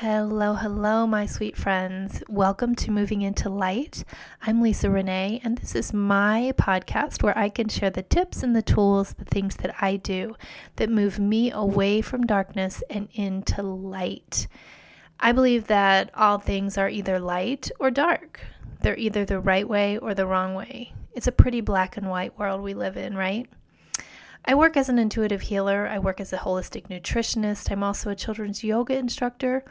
Hello, hello, my sweet friends. Welcome to Moving into Light. I'm Lisa Renee, and this is my podcast where I can share the tips and the tools, the things that I do that move me away from darkness and into light. I believe that all things are either light or dark, they're either the right way or the wrong way. It's a pretty black and white world we live in, right? I work as an intuitive healer. I work as a holistic nutritionist. I'm also a children's yoga instructor.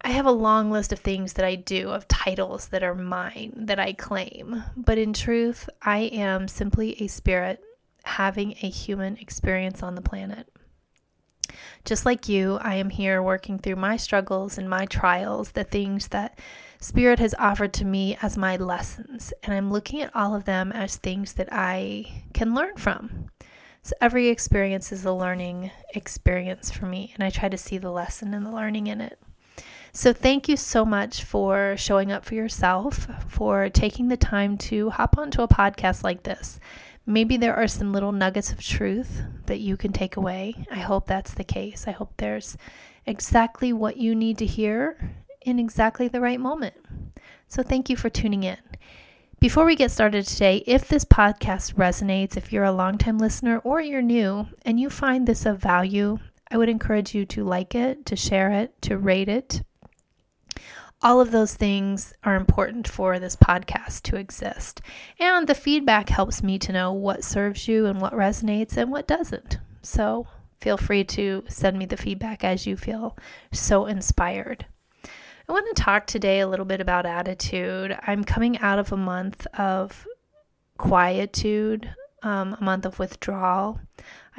I have a long list of things that I do, of titles that are mine, that I claim. But in truth, I am simply a spirit having a human experience on the planet. Just like you, I am here working through my struggles and my trials, the things that Spirit has offered to me as my lessons. And I'm looking at all of them as things that I can learn from. So every experience is a learning experience for me, and I try to see the lesson and the learning in it. So, thank you so much for showing up for yourself, for taking the time to hop onto a podcast like this. Maybe there are some little nuggets of truth that you can take away. I hope that's the case. I hope there's exactly what you need to hear in exactly the right moment. So, thank you for tuning in. Before we get started today, if this podcast resonates, if you're a longtime listener or you're new and you find this of value, I would encourage you to like it, to share it, to rate it. All of those things are important for this podcast to exist. And the feedback helps me to know what serves you and what resonates and what doesn't. So feel free to send me the feedback as you feel so inspired. I want to talk today a little bit about attitude. I'm coming out of a month of quietude, um, a month of withdrawal.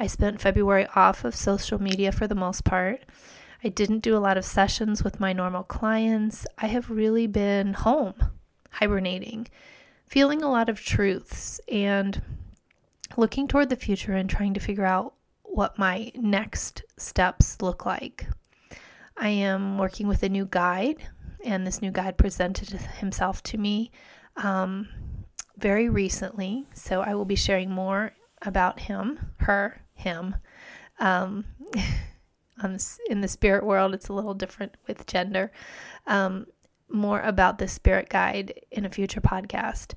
I spent February off of social media for the most part. I didn't do a lot of sessions with my normal clients. I have really been home, hibernating, feeling a lot of truths, and looking toward the future and trying to figure out what my next steps look like. I am working with a new guide, and this new guide presented himself to me um, very recently. So I will be sharing more about him, her, him. Um, in the spirit world, it's a little different with gender. Um, more about the spirit guide in a future podcast.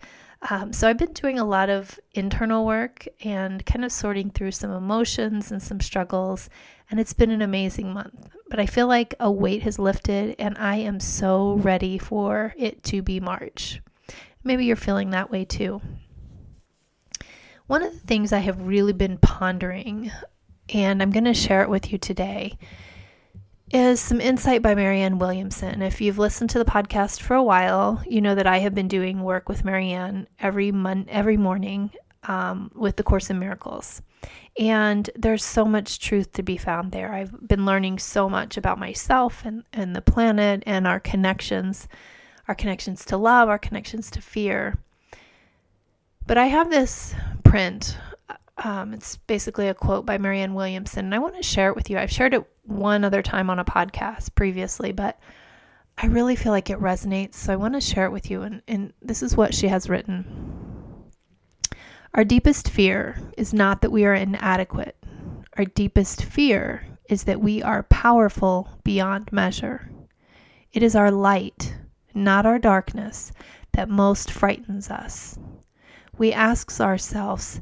Um, so I've been doing a lot of internal work and kind of sorting through some emotions and some struggles, and it's been an amazing month. But I feel like a weight has lifted, and I am so ready for it to be March. Maybe you're feeling that way too. One of the things I have really been pondering, and I'm going to share it with you today, is some insight by Marianne Williamson. If you've listened to the podcast for a while, you know that I have been doing work with Marianne every mon- every morning um, with the Course in Miracles. And there's so much truth to be found there. I've been learning so much about myself and, and the planet and our connections, our connections to love, our connections to fear. But I have this print um, it's basically a quote by Marianne Williamson, and I want to share it with you. I've shared it one other time on a podcast previously, but I really feel like it resonates, so I want to share it with you. And, and this is what she has written Our deepest fear is not that we are inadequate, our deepest fear is that we are powerful beyond measure. It is our light, not our darkness, that most frightens us. We ask ourselves,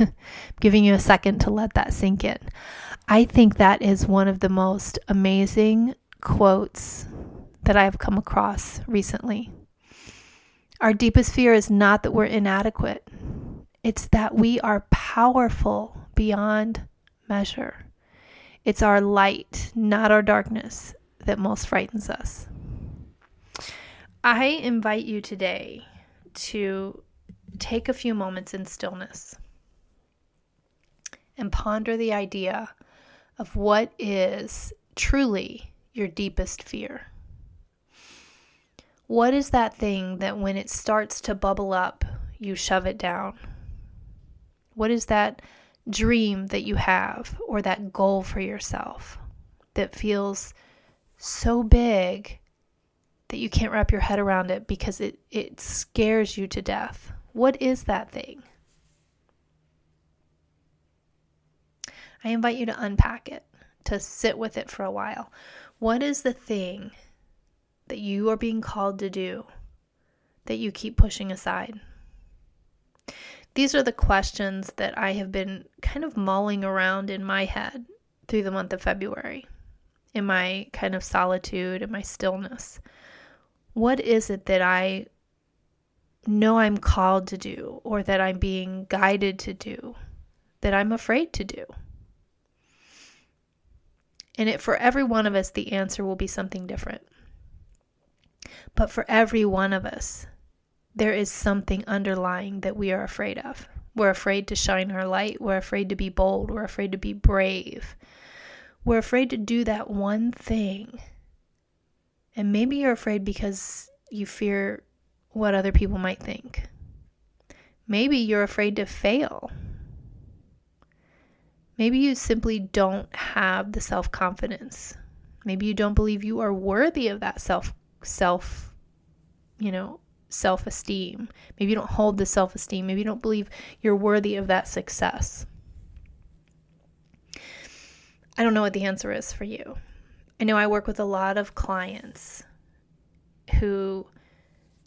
giving you a second to let that sink in. I think that is one of the most amazing quotes that I have come across recently. Our deepest fear is not that we're inadequate, it's that we are powerful beyond measure. It's our light, not our darkness, that most frightens us. I invite you today to take a few moments in stillness and ponder the idea of what is truly your deepest fear. What is that thing that when it starts to bubble up, you shove it down? What is that dream that you have or that goal for yourself that feels so big that you can't wrap your head around it because it, it scares you to death? What is that thing? I invite you to unpack it, to sit with it for a while. What is the thing that you are being called to do that you keep pushing aside? These are the questions that I have been kind of mulling around in my head through the month of February, in my kind of solitude and my stillness. What is it that I know I'm called to do or that I'm being guided to do that I'm afraid to do? And it for every one of us the answer will be something different. But for every one of us there is something underlying that we are afraid of. We're afraid to shine our light. We're afraid to be bold. We're afraid to be brave. We're afraid to do that one thing. And maybe you're afraid because you fear what other people might think. Maybe you're afraid to fail. Maybe you simply don't have the self confidence. Maybe you don't believe you are worthy of that self self you know self esteem. Maybe you don't hold the self esteem. Maybe you don't believe you're worthy of that success. I don't know what the answer is for you. I know I work with a lot of clients who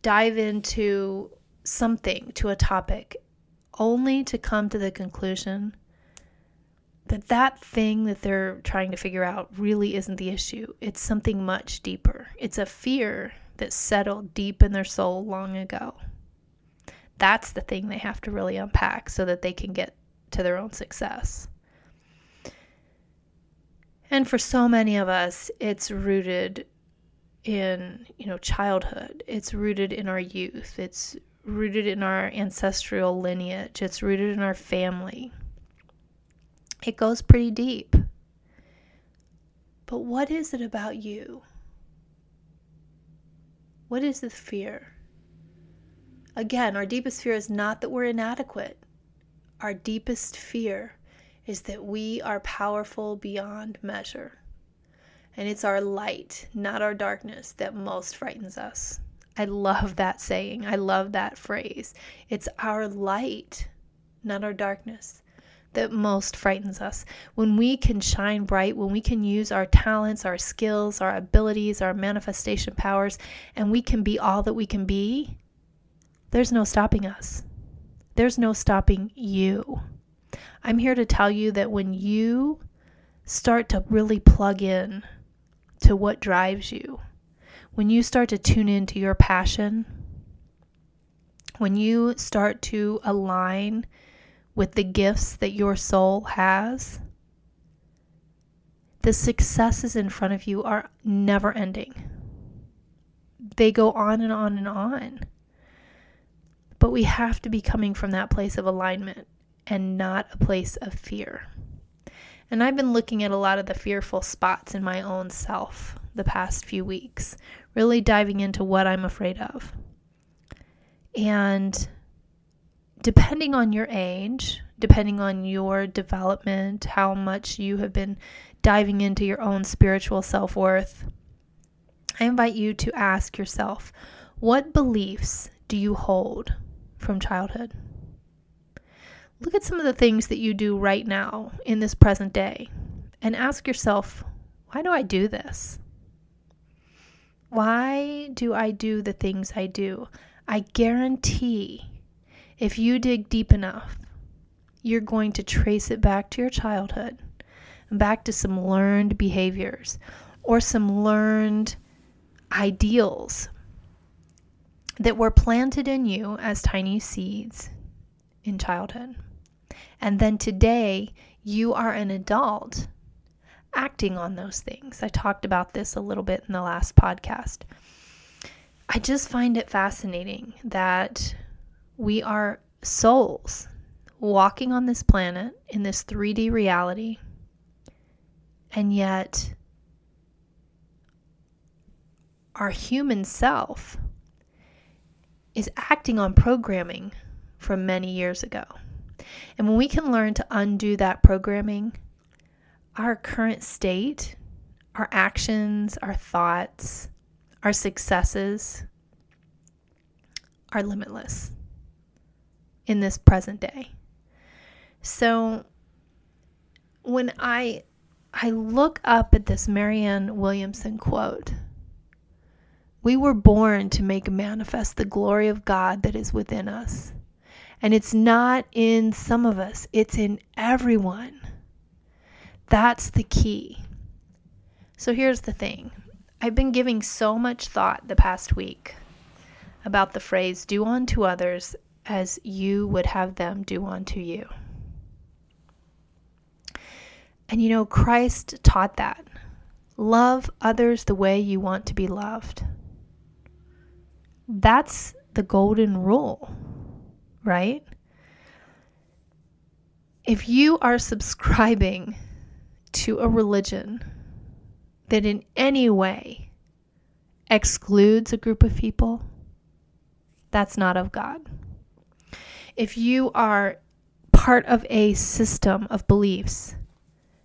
dive into something, to a topic, only to come to the conclusion that that thing that they're trying to figure out really isn't the issue. It's something much deeper. It's a fear that settled deep in their soul long ago. That's the thing they have to really unpack so that they can get to their own success. And for so many of us, it's rooted in, you know, childhood. It's rooted in our youth. It's rooted in our ancestral lineage. It's rooted in our family. It goes pretty deep. But what is it about you what is the fear? Again, our deepest fear is not that we're inadequate. Our deepest fear is that we are powerful beyond measure. And it's our light, not our darkness, that most frightens us. I love that saying. I love that phrase. It's our light, not our darkness, that most frightens us. When we can shine bright, when we can use our talents, our skills, our abilities, our manifestation powers, and we can be all that we can be, there's no stopping us. There's no stopping you. I'm here to tell you that when you start to really plug in to what drives you, when you start to tune into your passion, when you start to align with the gifts that your soul has, the successes in front of you are never ending. They go on and on and on. But we have to be coming from that place of alignment and not a place of fear. And I've been looking at a lot of the fearful spots in my own self the past few weeks, really diving into what I'm afraid of. And depending on your age, depending on your development, how much you have been diving into your own spiritual self worth, I invite you to ask yourself what beliefs do you hold from childhood? Look at some of the things that you do right now in this present day and ask yourself, why do I do this? Why do I do the things I do? I guarantee if you dig deep enough, you're going to trace it back to your childhood, back to some learned behaviors or some learned ideals that were planted in you as tiny seeds in childhood. And then today, you are an adult acting on those things. I talked about this a little bit in the last podcast. I just find it fascinating that we are souls walking on this planet in this 3D reality, and yet our human self is acting on programming from many years ago. And when we can learn to undo that programming, our current state, our actions, our thoughts, our successes are limitless in this present day. So when I I look up at this Marianne Williamson quote, we were born to make manifest the glory of God that is within us. And it's not in some of us, it's in everyone. That's the key. So here's the thing I've been giving so much thought the past week about the phrase, do unto others as you would have them do unto you. And you know, Christ taught that. Love others the way you want to be loved. That's the golden rule, right? If you are subscribing to a religion that in any way excludes a group of people, that's not of God. If you are part of a system of beliefs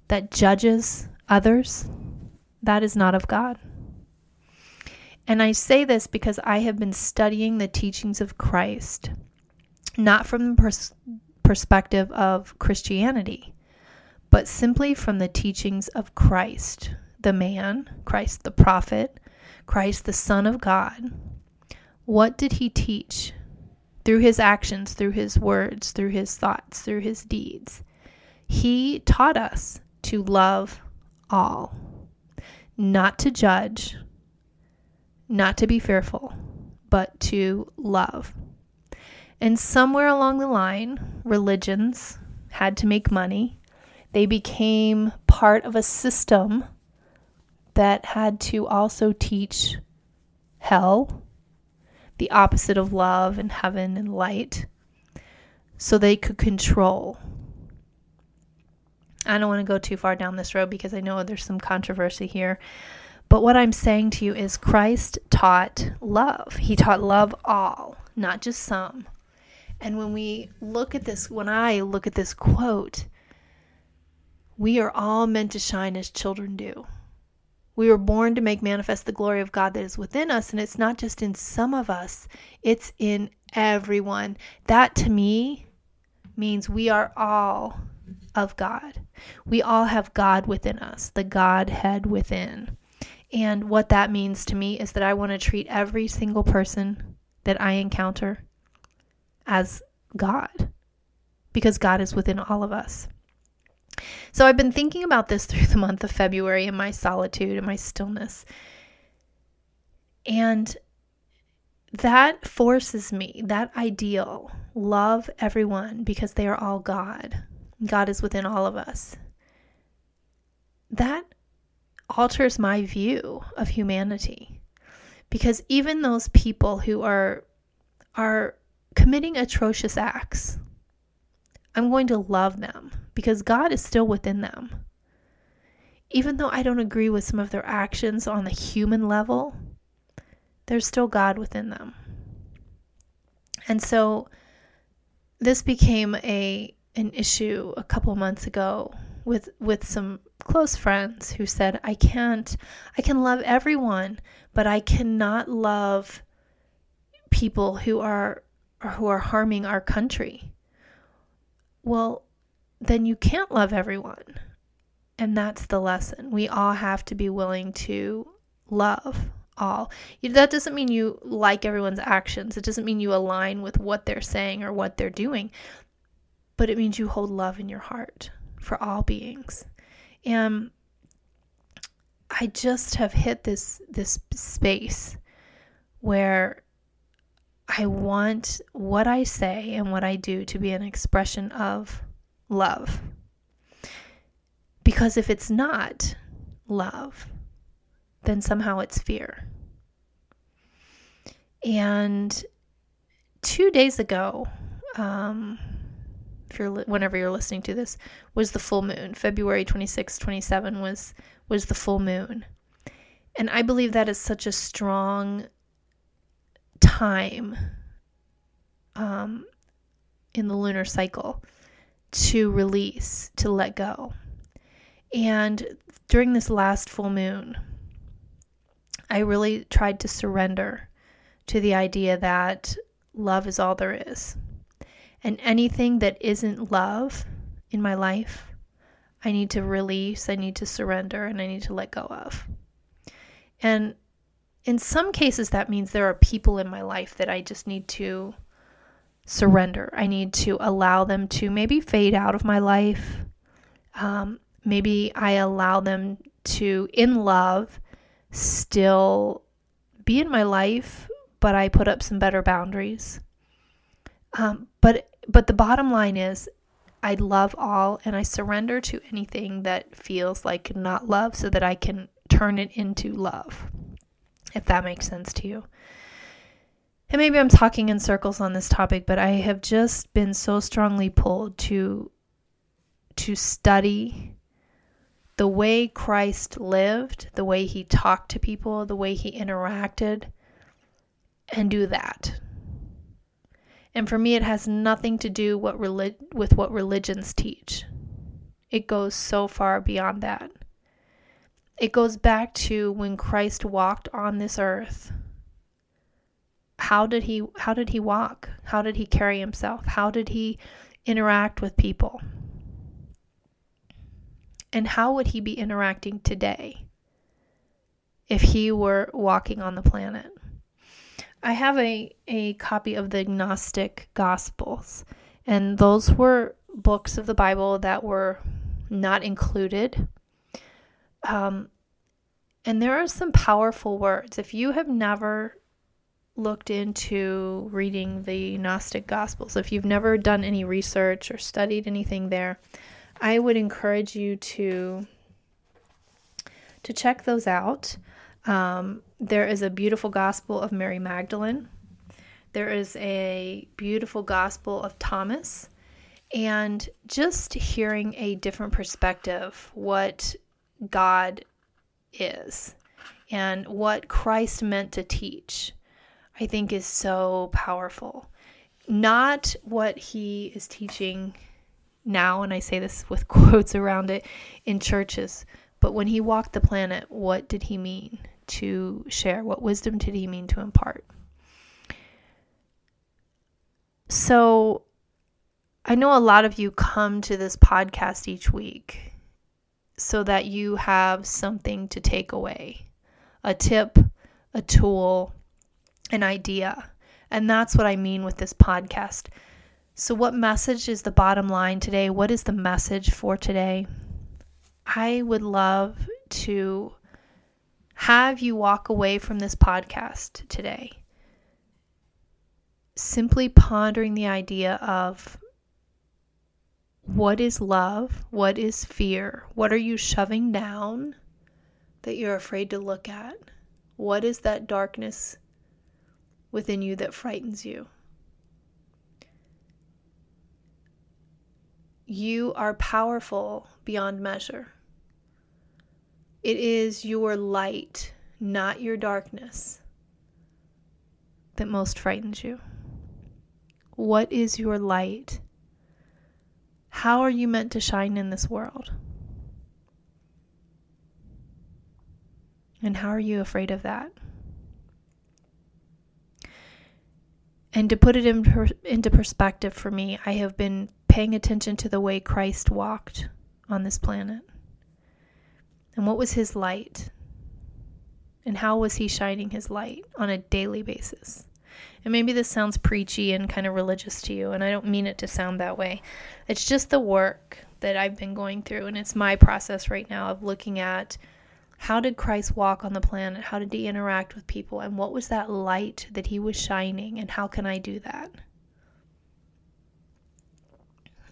that judges others, that is not of God. And I say this because I have been studying the teachings of Christ, not from the pers- perspective of Christianity, but simply from the teachings of Christ, the man, Christ the prophet, Christ the Son of God. What did he teach? Through his actions, through his words, through his thoughts, through his deeds. He taught us to love all, not to judge, not to be fearful, but to love. And somewhere along the line, religions had to make money. They became part of a system that had to also teach hell, the opposite of love and heaven and light, so they could control. I don't want to go too far down this road because I know there's some controversy here. But what I'm saying to you is Christ taught love. He taught love all, not just some. And when we look at this, when I look at this quote, we are all meant to shine as children do. We were born to make manifest the glory of God that is within us, and it's not just in some of us, it's in everyone. That to me means we are all of God. We all have God within us, the Godhead within. And what that means to me is that I want to treat every single person that I encounter as God because God is within all of us. So I've been thinking about this through the month of February in my solitude and my stillness. And that forces me, that ideal, love everyone because they are all God. God is within all of us. That alters my view of humanity because even those people who are are committing atrocious acts I'm going to love them because God is still within them. Even though I don't agree with some of their actions on the human level, there's still God within them. And so this became a an issue a couple months ago with with some close friends who said I can't I can love everyone, but I cannot love people who are who are harming our country. Well, then you can't love everyone. And that's the lesson. We all have to be willing to love all. That doesn't mean you like everyone's actions. It doesn't mean you align with what they're saying or what they're doing. But it means you hold love in your heart for all beings. And I just have hit this this space where I want what I say and what I do to be an expression of love. Because if it's not love, then somehow it's fear. And two days ago, um, if you're whenever you're listening to this, was the full moon. February 26, 27 was was the full moon. And I believe that is such a strong time um, in the lunar cycle to release, to let go. And during this last full moon, I really tried to surrender to the idea that love is all there is. And anything that isn't love in my life, I need to release, I need to surrender, and I need to let go of. And in some cases, that means there are people in my life that I just need to surrender. I need to allow them to maybe fade out of my life. Um, maybe I allow them to, in love, still be in my life, but I put up some better boundaries. Um, but but the bottom line is, I love all, and I surrender to anything that feels like not love, so that I can turn it into love. If that makes sense to you. And maybe I'm talking in circles on this topic, but I have just been so strongly pulled to to study the way Christ lived, the way he talked to people, the way he interacted, and do that. And for me, it has nothing to do what relig- with what religions teach. It goes so far beyond that. It goes back to when Christ walked on this earth. How did he how did he walk? How did he carry himself? How did he interact with people? And how would he be interacting today if he were walking on the planet? I have a, a copy of the Gnostic Gospels, and those were books of the Bible that were not included. Um, and there are some powerful words. If you have never looked into reading the Gnostic Gospels, if you've never done any research or studied anything there, I would encourage you to to check those out. Um, there is a beautiful gospel of Mary Magdalene. There is a beautiful gospel of Thomas. And just hearing a different perspective, what God is and what Christ meant to teach, I think is so powerful. Not what he is teaching now, and I say this with quotes around it in churches, but when he walked the planet, what did he mean? to share? What wisdom did he mean to impart? So, I know a lot of you come to this podcast each week so that you have something to take away a tip, a tool, an idea. And that's what I mean with this podcast. So, what message is the bottom line today? What is the message for today? I would love to have you walk away from this podcast today simply pondering the idea of what is love? What is fear? What are you shoving down that you're afraid to look at? What is that darkness within you that frightens you? You are powerful beyond measure. It is your light, not your darkness, that most frightens you. What is your light? How are you meant to shine in this world? And how are you afraid of that? And to put it in per- into perspective for me, I have been paying attention to the way Christ walked on this planet. And what was his light? And how was he shining his light on a daily basis? And maybe this sounds preachy and kind of religious to you, and I don't mean it to sound that way. It's just the work that I've been going through, and it's my process right now of looking at How did Christ walk on the planet? How did he interact with people? And what was that light that he was shining? And how can I do that?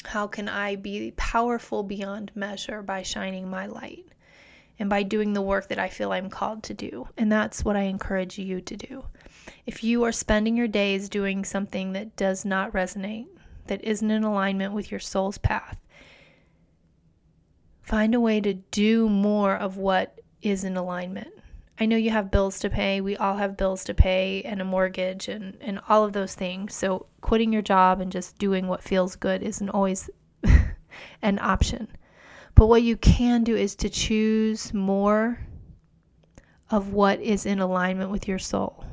How can I be powerful beyond measure by shining my light and by doing the work that I feel I'm called to do? And that's what I encourage you to do. If you are spending your days doing something that does not resonate, that isn't in alignment with your soul's path, find a way to do more of what is in alignment. I know you have bills to pay. We all have bills to pay and a mortgage and, and all of those things. So, quitting your job and just doing what feels good isn't always an option. But what you can do is to choose more of what is in alignment with your soul.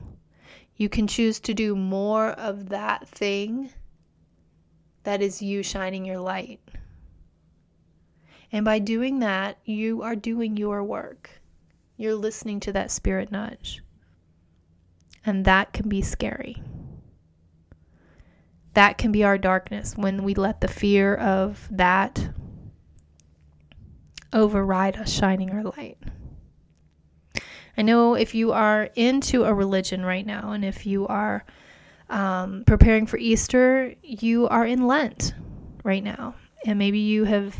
You can choose to do more of that thing that is you shining your light. And by doing that, you are doing your work. You're listening to that spirit nudge. And that can be scary. That can be our darkness when we let the fear of that override us shining our light. I know if you are into a religion right now and if you are um, preparing for Easter, you are in Lent right now. And maybe you have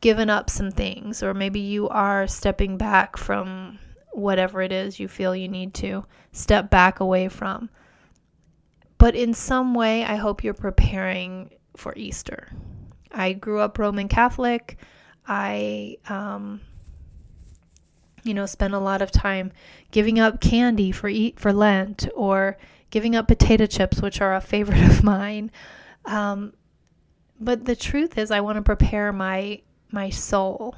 given up some things, or maybe you are stepping back from whatever it is you feel you need to step back away from. But in some way, I hope you're preparing for Easter. I grew up Roman Catholic. I, um, you know, spend a lot of time giving up candy for eat for Lent or giving up potato chips, which are a favorite of mine. Um, but the truth is, I want to prepare my my soul.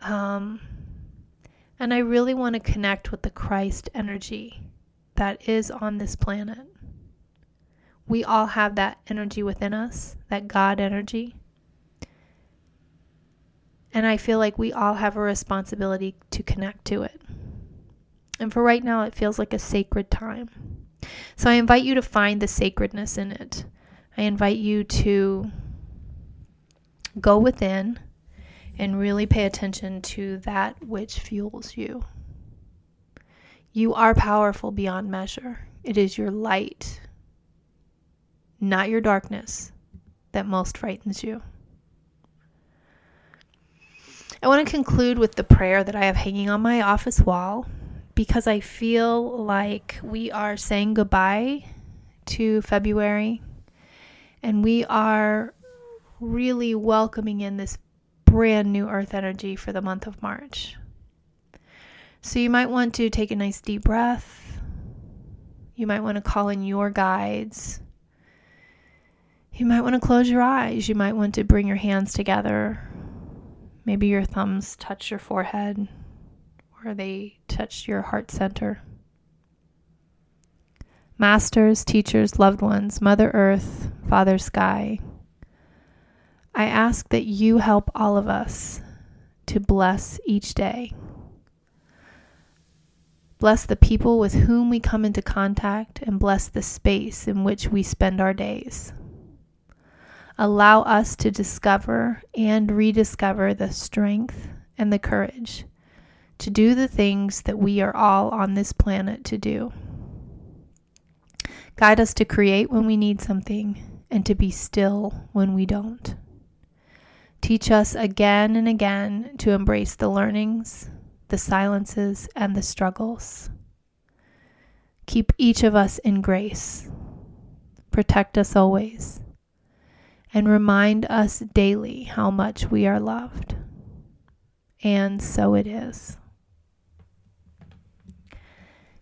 Um, and I really want to connect with the Christ energy that is on this planet. We all have that energy within us, that God energy. And I feel like we all have a responsibility to connect to it. And for right now, it feels like a sacred time. So I invite you to find the sacredness in it. I invite you to go within and really pay attention to that which fuels you. You are powerful beyond measure. It is your light, not your darkness, that most frightens you. I want to conclude with the prayer that I have hanging on my office wall because I feel like we are saying goodbye to February and we are really welcoming in this brand new earth energy for the month of March. So you might want to take a nice deep breath. You might want to call in your guides. You might want to close your eyes. You might want to bring your hands together. Maybe your thumbs touch your forehead or they touch your heart center. Masters, teachers, loved ones, Mother Earth, Father Sky, I ask that you help all of us to bless each day. Bless the people with whom we come into contact and bless the space in which we spend our days. Allow us to discover and rediscover the strength and the courage to do the things that we are all on this planet to do. Guide us to create when we need something and to be still when we don't. Teach us again and again to embrace the learnings, the silences, and the struggles. Keep each of us in grace. Protect us always. And remind us daily how much we are loved. And so it is.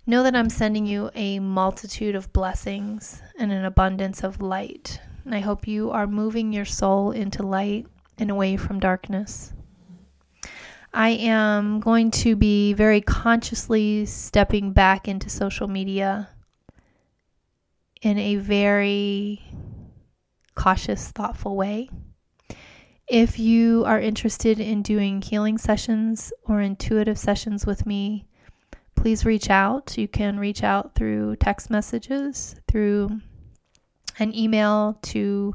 Know that I'm sending you a multitude of blessings and an abundance of light. And I hope you are moving your soul into light and away from darkness. I am going to be very consciously stepping back into social media in a very cautious, thoughtful way. If you are interested in doing healing sessions or intuitive sessions with me, please reach out. You can reach out through text messages, through an email to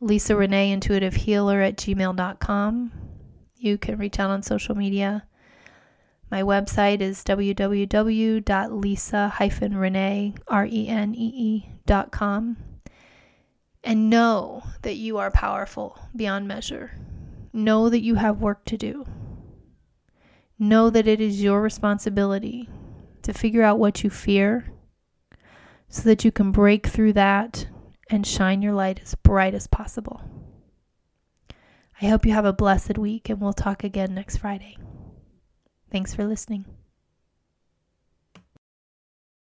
Lisa Renee Intuitive Healer at gmail.com. You can reach out on social media. My website is www.lisa-renee.com. And know that you are powerful beyond measure. Know that you have work to do. Know that it is your responsibility to figure out what you fear so that you can break through that and shine your light as bright as possible. I hope you have a blessed week and we'll talk again next Friday. Thanks for listening.